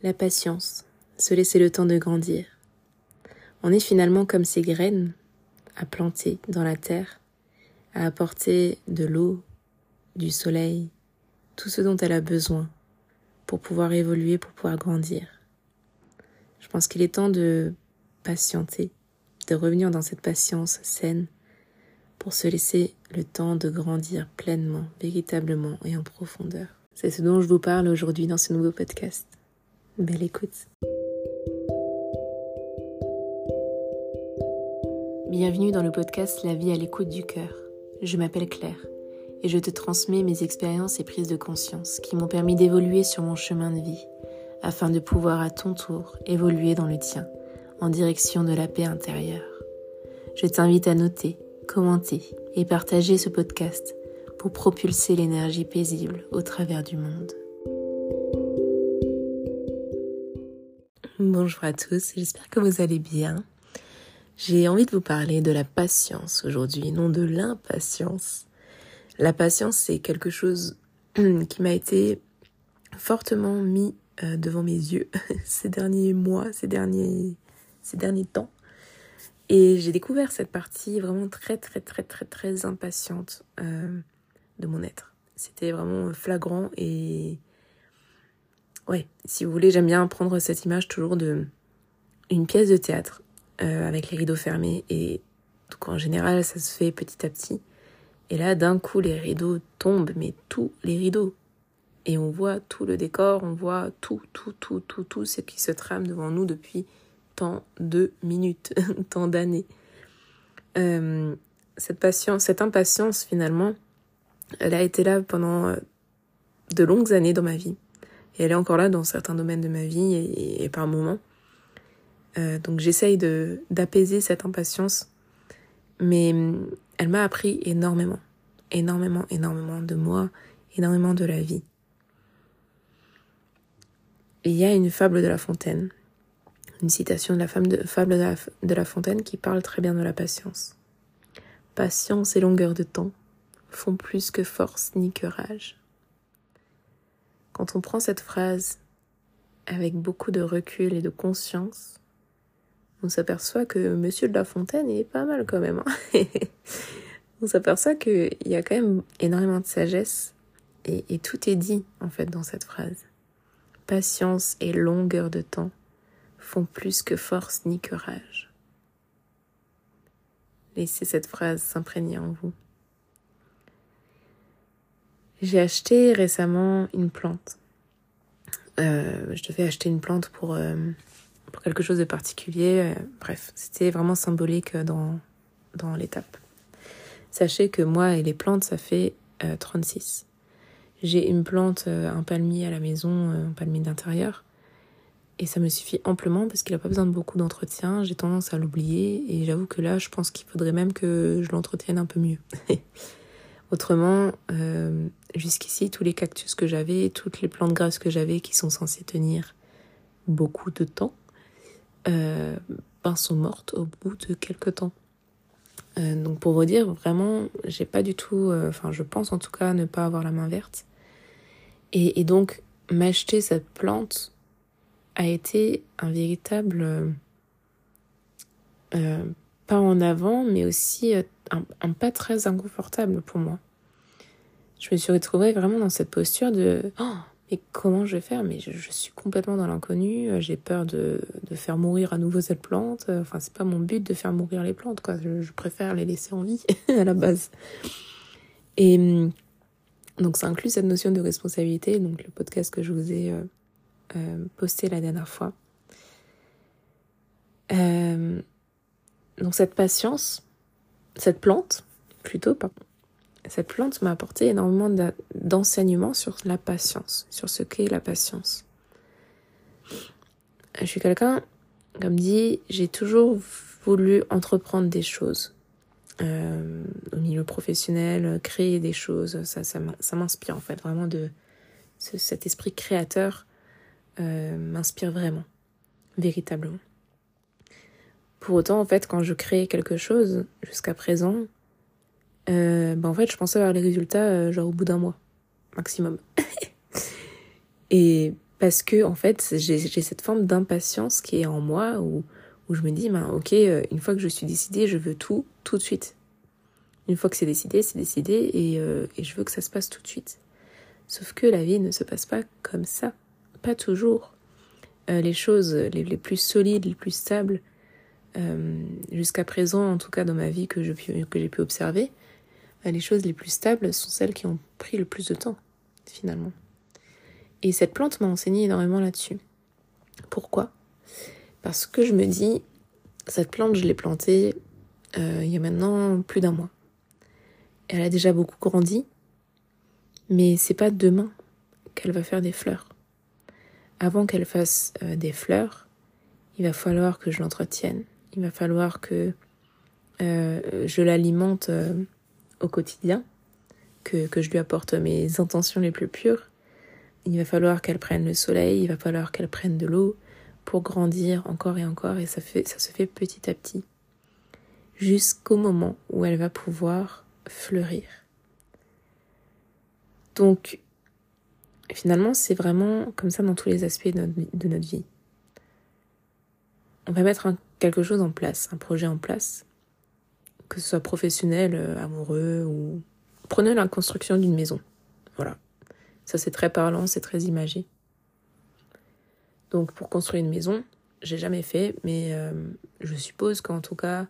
La patience, se laisser le temps de grandir. On est finalement comme ces graines à planter dans la terre, à apporter de l'eau, du soleil, tout ce dont elle a besoin pour pouvoir évoluer, pour pouvoir grandir. Je pense qu'il est temps de patienter, de revenir dans cette patience saine pour se laisser le temps de grandir pleinement, véritablement et en profondeur. C'est ce dont je vous parle aujourd'hui dans ce nouveau podcast. Belle écoute. Bienvenue dans le podcast La vie à l'écoute du cœur. Je m'appelle Claire et je te transmets mes expériences et prises de conscience qui m'ont permis d'évoluer sur mon chemin de vie afin de pouvoir à ton tour évoluer dans le tien en direction de la paix intérieure. Je t'invite à noter, commenter et partager ce podcast pour propulser l'énergie paisible au travers du monde. Bonjour à tous, j'espère que vous allez bien. J'ai envie de vous parler de la patience aujourd'hui, non de l'impatience. La patience, c'est quelque chose qui m'a été fortement mis euh, devant mes yeux ces derniers mois, ces derniers, ces derniers temps. Et j'ai découvert cette partie vraiment très, très, très, très, très impatiente euh, de mon être. C'était vraiment flagrant et ouais, si vous voulez, j'aime bien prendre cette image toujours de une pièce de théâtre euh, avec les rideaux fermés et en général ça se fait petit à petit. Et là d'un coup les rideaux tombent, mais tous les rideaux. Et on voit tout le décor, on voit tout, tout, tout, tout, tout ce qui se trame devant nous depuis tant de minutes, tant d'années. Euh, cette patience, cette impatience finalement, elle a été là pendant euh, de longues années dans ma vie. Et elle est encore là dans certains domaines de ma vie et, par moments. Euh, donc j'essaye d'apaiser cette impatience, mais hum, elle m'a appris énormément, énormément, énormément de moi, énormément de la vie. il y a une fable de La Fontaine, une citation de la fable de la, de la Fontaine qui parle très bien de la patience. Patience et longueur de temps font plus que force ni que rage. Quand on prend cette phrase avec beaucoup de recul et de conscience, on s'aperçoit que Monsieur de La Fontaine est pas mal quand même. Hein. on s'aperçoit qu'il y a quand même énormément de sagesse et, et tout est dit en fait dans cette phrase. Patience et longueur de temps font plus que force ni que rage. Laissez cette phrase s'imprégner en vous. J'ai acheté récemment une plante. Euh, je devais acheter une plante pour, euh, pour quelque chose de particulier. Euh, bref, c'était vraiment symbolique dans, dans l'étape. Sachez que moi et les plantes, ça fait 36. J'ai une plante, un palmier à la maison, un palmier d'intérieur. Et ça me suffit amplement parce qu'il n'a pas besoin de beaucoup d'entretien. J'ai tendance à l'oublier et j'avoue que là, je pense qu'il faudrait même que je l'entretienne un peu mieux. Autrement, euh, jusqu'ici, tous les cactus que j'avais, toutes les plantes grasses que j'avais qui sont censées tenir beaucoup de temps, euh, ben, sont mortes au bout de quelques temps. Euh, donc pour vous dire, vraiment, j'ai pas du tout, enfin je pense en tout cas ne pas avoir la main verte. Et, donc m'acheter cette plante a été un véritable pas en avant, mais aussi un, pas très inconfortable pour moi. Je me suis retrouvée vraiment dans cette posture de oh, mais comment je vais faire? Mais je, suis complètement dans l'inconnu. J'ai peur de, faire mourir à nouveau cette plante. Enfin, c'est pas mon but de faire mourir les plantes, quoi. Je, préfère les laisser en vie à la base. Et donc, ça inclut cette notion de responsabilité. Donc, le podcast que je vous ai euh, euh, posté la dernière fois. Euh, donc, cette patience, cette plante, plutôt, cette plante m'a apporté énormément d'enseignements sur la patience, sur ce qu'est la patience. Je suis quelqu'un, comme dit, j'ai toujours voulu entreprendre des choses. Euh, au milieu professionnel, créer des choses, ça, ça m'inspire en fait, vraiment de cet esprit créateur euh, m'inspire vraiment, véritablement. Pour autant, en fait, quand je crée quelque chose, jusqu'à présent, euh, ben en fait, je pensais avoir les résultats euh, genre au bout d'un mois, maximum. et Parce que, en fait, j'ai cette forme d'impatience qui est en moi où, où je me dis, ben, ok, euh, une fois que je suis décidée, je veux tout, tout de suite. Une fois que c'est décidé, c'est décidé et, euh, et je veux que ça se passe tout de suite. Sauf que la vie ne se passe pas comme ça. Pas toujours. Les choses les, plus solides, les plus stables, euh, jusqu'à présent, en tout cas dans ma vie que j'ai pu, observer, euh, les choses les plus stables sont celles qui ont pris le plus de temps, finalement. Et cette plante m'a enseigné énormément là-dessus. Pourquoi? Parce que je me dis, cette plante, je l'ai plantée euh, il y a maintenant plus d'un mois. Elle a déjà beaucoup grandi, mais c'est pas demain qu'elle va faire des fleurs. Avant qu'elle fasse des fleurs, il va falloir que je l'entretienne. Il va falloir que euh, je l'alimente euh, au quotidien, que, je lui apporte mes intentions les plus pures. Il va falloir qu'elle prenne le soleil, il va falloir qu'elle prenne de l'eau pour grandir encore et encore, et ça, ça se fait petit à petit, jusqu'au moment où elle va pouvoir fleurir. Donc, finalement, c'est vraiment comme ça dans tous les aspects de notre, de notre vie. On va mettre un, quelque chose en place, un projet en place, que ce soit professionnel, euh, amoureux ou... Prenez la construction d'une maison. Voilà. Ça, c'est très parlant, c'est très imagé. Donc, pour construire une maison, j'ai jamais fait, mais euh, je suppose qu'en tout cas,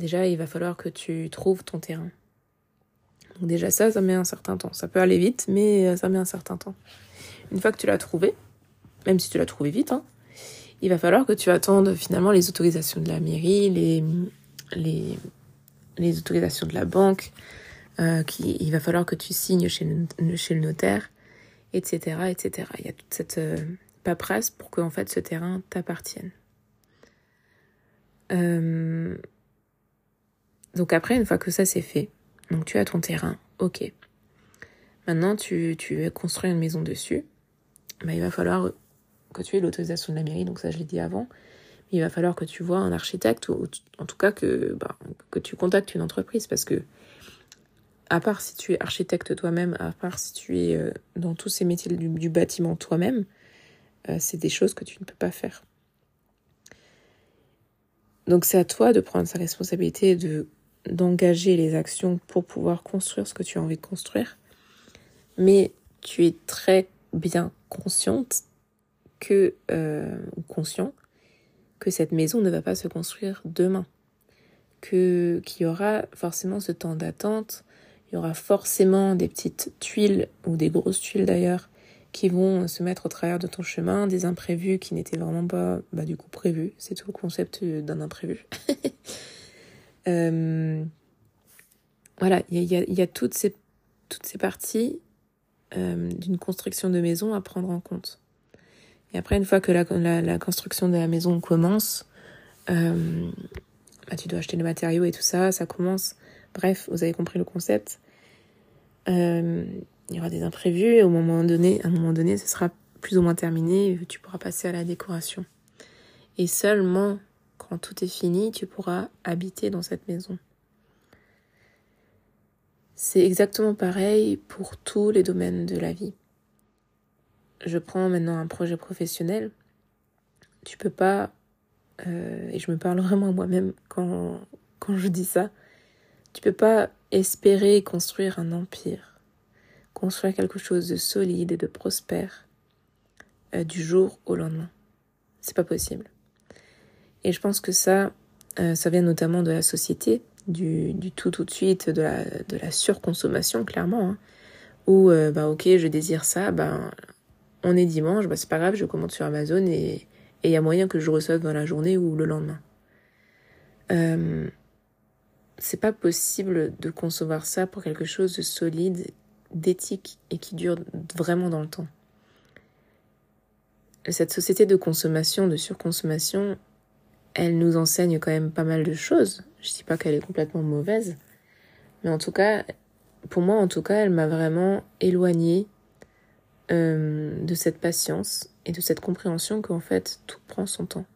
déjà, il va falloir que tu trouves ton terrain. Donc déjà ça, ça met un certain temps. Ça peut aller vite, mais euh, ça met un certain temps. Une fois que tu l'as trouvé, même si tu l'as trouvé vite, hein, il va falloir que tu attendes finalement les autorisations de la mairie, les, les, les autorisations de la banque, euh, qui, il va falloir que tu signes chez le, chez le notaire, etc., etc. Il y a toute cette euh, paperasse pour que en fait ce terrain t'appartienne. Euh, donc après, une fois que ça c'est fait, donc tu as ton terrain, ok. Maintenant, tu, tu construis une maison dessus. Bah, il va falloir que tu aies l'autorisation de la mairie, donc ça je l'ai dit avant. il va falloir que tu vois un architecte, ou en tout cas que, bah, que tu contactes une entreprise, parce que à part si tu es architecte toi-même, à part si tu es euh, dans tous ces métiers du, bâtiment toi-même, euh, c'est des choses que tu ne peux pas faire. Donc c'est à toi de prendre sa responsabilité de d'engager les actions pour pouvoir construire ce que tu as envie de construire. Mais tu es très bien consciente que, euh, conscient, que cette maison ne va pas se construire demain. Que, qu'il y aura forcément ce temps d'attente, il y aura forcément des petites tuiles, ou des grosses tuiles d'ailleurs, qui vont se mettre au travers de ton chemin, des imprévus qui n'étaient vraiment pas, bah, du coup, prévus. C'est tout le concept d'un imprévu. Euh, voilà, il y a, y a, toutes, ces, toutes ces parties euh, d'une construction de maison à prendre en compte. Et après, une fois que la, construction de la maison commence, euh, bah, tu dois acheter le matériaux et tout ça, ça commence. Bref, vous avez compris le concept. Euh, il y aura des imprévus et au moment donné, à un moment donné, ce sera plus ou moins terminé tu pourras passer à la décoration. Et seulement quand tout est fini, tu pourras habiter dans cette maison. C'est exactement pareil pour tous les domaines de la vie. Je prends maintenant un projet professionnel. Tu peux pas, euh, et je me parle vraiment moi-même quand, quand je dis ça, tu peux pas espérer construire un empire, construire quelque chose de solide et de prospère euh, du jour au lendemain. C'est pas possible. Et je pense que ça, euh, ça vient notamment de la société, du, du, tout tout de suite, de la, de la surconsommation, clairement. Hein, où, bah ok, je désire ça, ben on est dimanche, bah c'est pas grave, je commande sur Amazon et il y a moyen que je reçoive dans la journée ou le lendemain. Euh, c'est pas possible de concevoir ça pour quelque chose de solide, d'éthique et qui dure vraiment dans le temps. Cette société de consommation, de surconsommation, elle nous enseigne quand même pas mal de choses. Je dis pas qu'elle est complètement mauvaise, mais en tout cas, pour moi en tout cas, elle m'a vraiment éloignée euh, de cette patience et de cette compréhension qu'en fait tout prend son temps.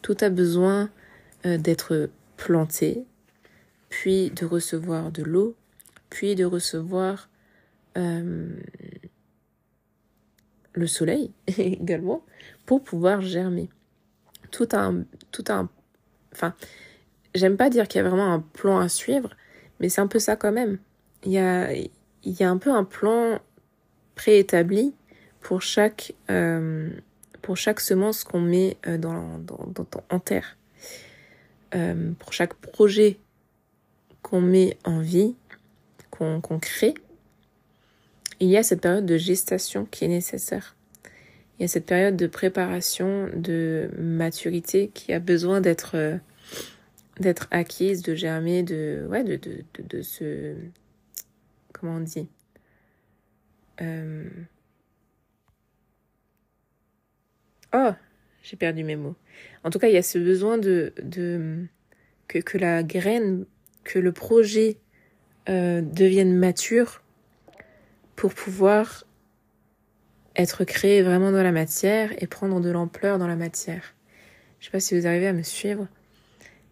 Tout a besoin euh, d'être planté, puis de recevoir de l'eau, puis de recevoir euh, le soleil également pour pouvoir germer. Tout un, tout un, enfin, j'aime pas dire qu'il y a vraiment un plan à suivre, mais c'est un peu ça quand même. Il y a, il y a un peu un plan préétabli pour chaque, euh, pour chaque semence qu'on met euh, dans, dans, dans, en terre. Euh, pour chaque projet qu'on met en vie, qu'on crée, il y a cette période de gestation qui est nécessaire. Il y a cette période de préparation, de maturité qui a besoin d'être euh, d'être acquise, de germer, de ouais, de de, de, de se comment on dit euh... Oh, j'ai perdu mes mots. En tout cas, il y a ce besoin de, de que, que la graine, que le projet euh, devienne mature pour pouvoir être créé vraiment dans la matière et prendre de l'ampleur dans la matière. Je sais pas si vous arrivez à me suivre,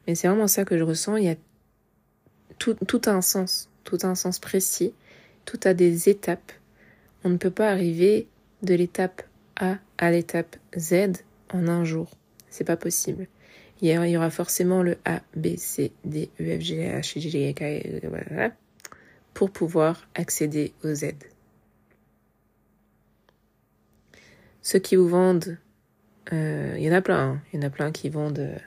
mais c'est vraiment ça que je ressens. Il y a tout, tout a un sens, tout a un sens précis, tout a des étapes. On ne peut pas arriver de l'étape A à l'étape Z en un jour. C'est pas possible. Il y aura forcément le A, B, C, D, E, F, G, H, J, J, K, pour pouvoir accéder au Z. Ceux qui vous vendent, euh, il y en a plein, hein. il y en a plein qui vendent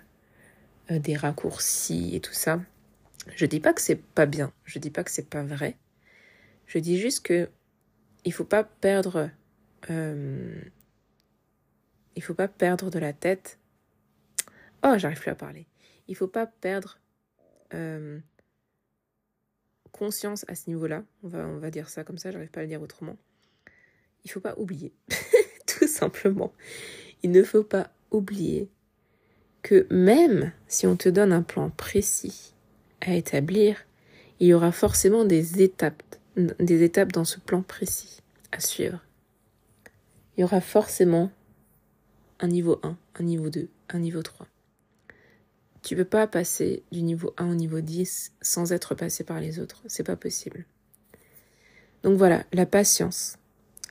euh, des raccourcis et tout ça. Je dis pas que c'est pas bien, je dis pas que c'est pas vrai. Je dis juste que il faut pas perdre, euh, il faut pas perdre de la tête. Oh, j'arrive plus à parler. Il faut pas perdre euh, conscience à ce niveau-là. On va, on va dire ça comme ça, j'arrive pas à le dire autrement. Il faut pas oublier. tout simplement. Il ne faut pas oublier que même si on te donne un plan précis à établir, il y aura forcément des étapes, des étapes dans ce plan précis à suivre. Il y aura forcément un niveau 1, un niveau 2, un niveau 3. Tu peux pas passer du niveau 1 au niveau 10 sans être passé par les autres. C'est pas possible. Donc voilà, la patience,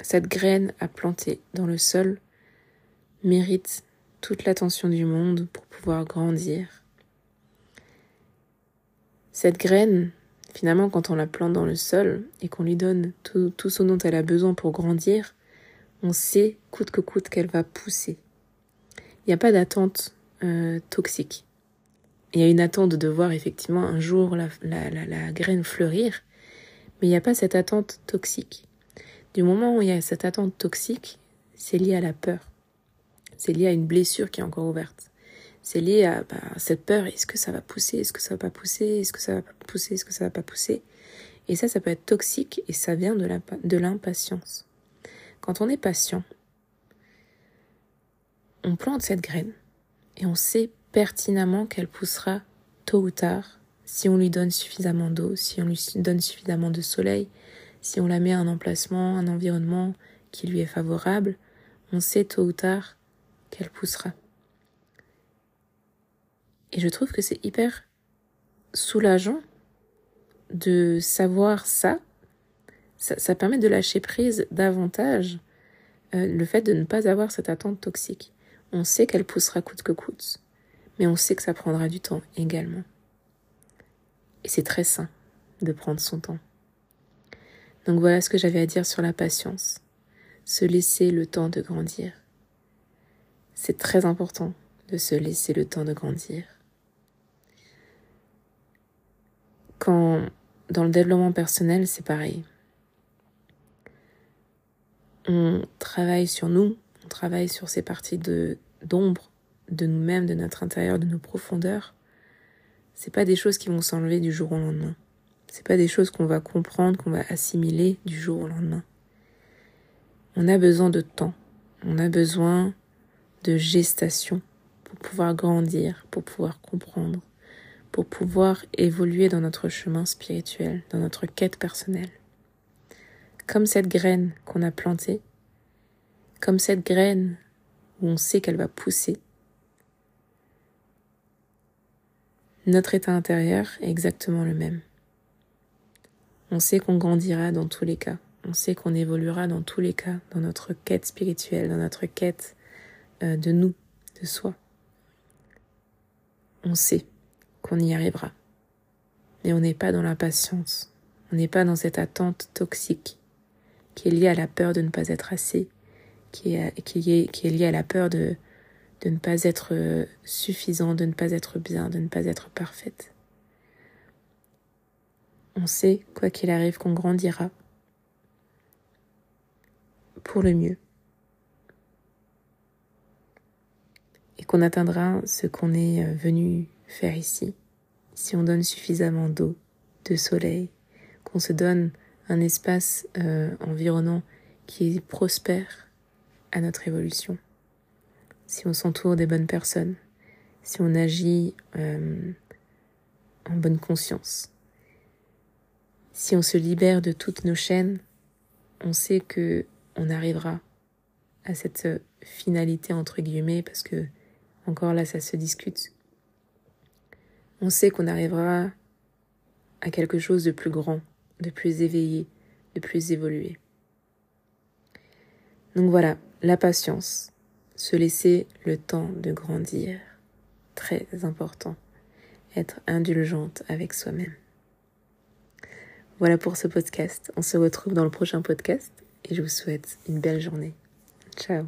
cette graine à planter dans le sol mérite toute l'attention du monde pour pouvoir grandir. Cette graine, finalement, quand on la plante dans le sol et qu'on lui donne tout, ce dont elle a besoin pour grandir, on sait coûte que coûte qu'elle va pousser. Il n'y a pas d'attente euh, toxique. Il y a une attente de voir effectivement un jour la, la graine fleurir, mais il n'y a pas cette attente toxique. Du moment où il y a cette attente toxique, c'est lié à la peur. C'est lié à une blessure qui est encore ouverte. C'est lié à bah, cette peur. Est-ce que ça va pousser Est-ce que ça va pas pousser Est-ce que ça va pas pousser Est-ce que ça va pas pousser? Et ça, ça peut être toxique et ça vient de l'impatience. Quand on est patient, on plante cette graine et on sait pertinemment qu'elle poussera tôt ou tard si on lui donne suffisamment d'eau, si on lui donne suffisamment de soleil, si on la met à un emplacement, un environnement qui lui est favorable, on sait tôt ou tard qu'elle poussera. Et je trouve que c'est hyper soulageant de savoir ça. Ça, permet de lâcher prise davantage euh, le fait de ne pas avoir cette attente toxique. On sait qu'elle poussera coûte que coûte, mais on sait que ça prendra du temps également. Et c'est très sain de prendre son temps. Donc voilà ce que j'avais à dire sur la patience. Se laisser le temps de grandir. C'est très important de se laisser le temps de grandir. Quand dans le développement personnel, c'est pareil. On travaille sur nous, on travaille sur ces parties de d'ombre de nous-mêmes, de notre intérieur, de nos profondeurs. C'est pas des choses qui vont s'enlever du jour au lendemain. C'est pas des choses qu'on va comprendre, qu'on va assimiler du jour au lendemain. On a besoin de temps. On a besoin de gestation pour pouvoir grandir, pour pouvoir comprendre, pour pouvoir évoluer dans notre chemin spirituel, dans notre quête personnelle. Comme cette graine qu'on a plantée, comme cette graine où on sait qu'elle va pousser, notre état intérieur est exactement le même. On sait qu'on grandira dans tous les cas. on sait qu'on évoluera dans tous les cas, dans notre quête spirituelle, dans notre quête euh, de nous, de soi. On sait qu'on y arrivera. Mais on n'est pas dans l'impatience, on n'est pas dans cette attente toxique qui est liée à la peur de ne pas être assez, qui est, qui est, qui est liée à la peur de, de ne pas être euh, suffisant, de ne pas être bien, de ne pas être parfaite. On sait, quoi qu'il arrive, qu'on grandira pour le mieux. Et qu'on atteindra ce qu'on est euh, venu faire ici, si on donne suffisamment d'eau, de soleil, qu'on se donne un espace euh, environnant qui est prospère à notre évolution. Si on s'entoure des bonnes personnes, si on agit euh, en bonne conscience, si on se libère de toutes nos chaînes, on sait que on arrivera à cette finalité entre guillemets parce que encore là ça se discute. On sait qu'on arrivera à quelque chose de plus grand, de plus éveillé, de plus évolué. Donc voilà, la patience, se laisser le temps de grandir, très important, être indulgente avec soi-même. Voilà pour ce podcast, on se retrouve dans le prochain podcast et je vous souhaite une belle journée. Ciao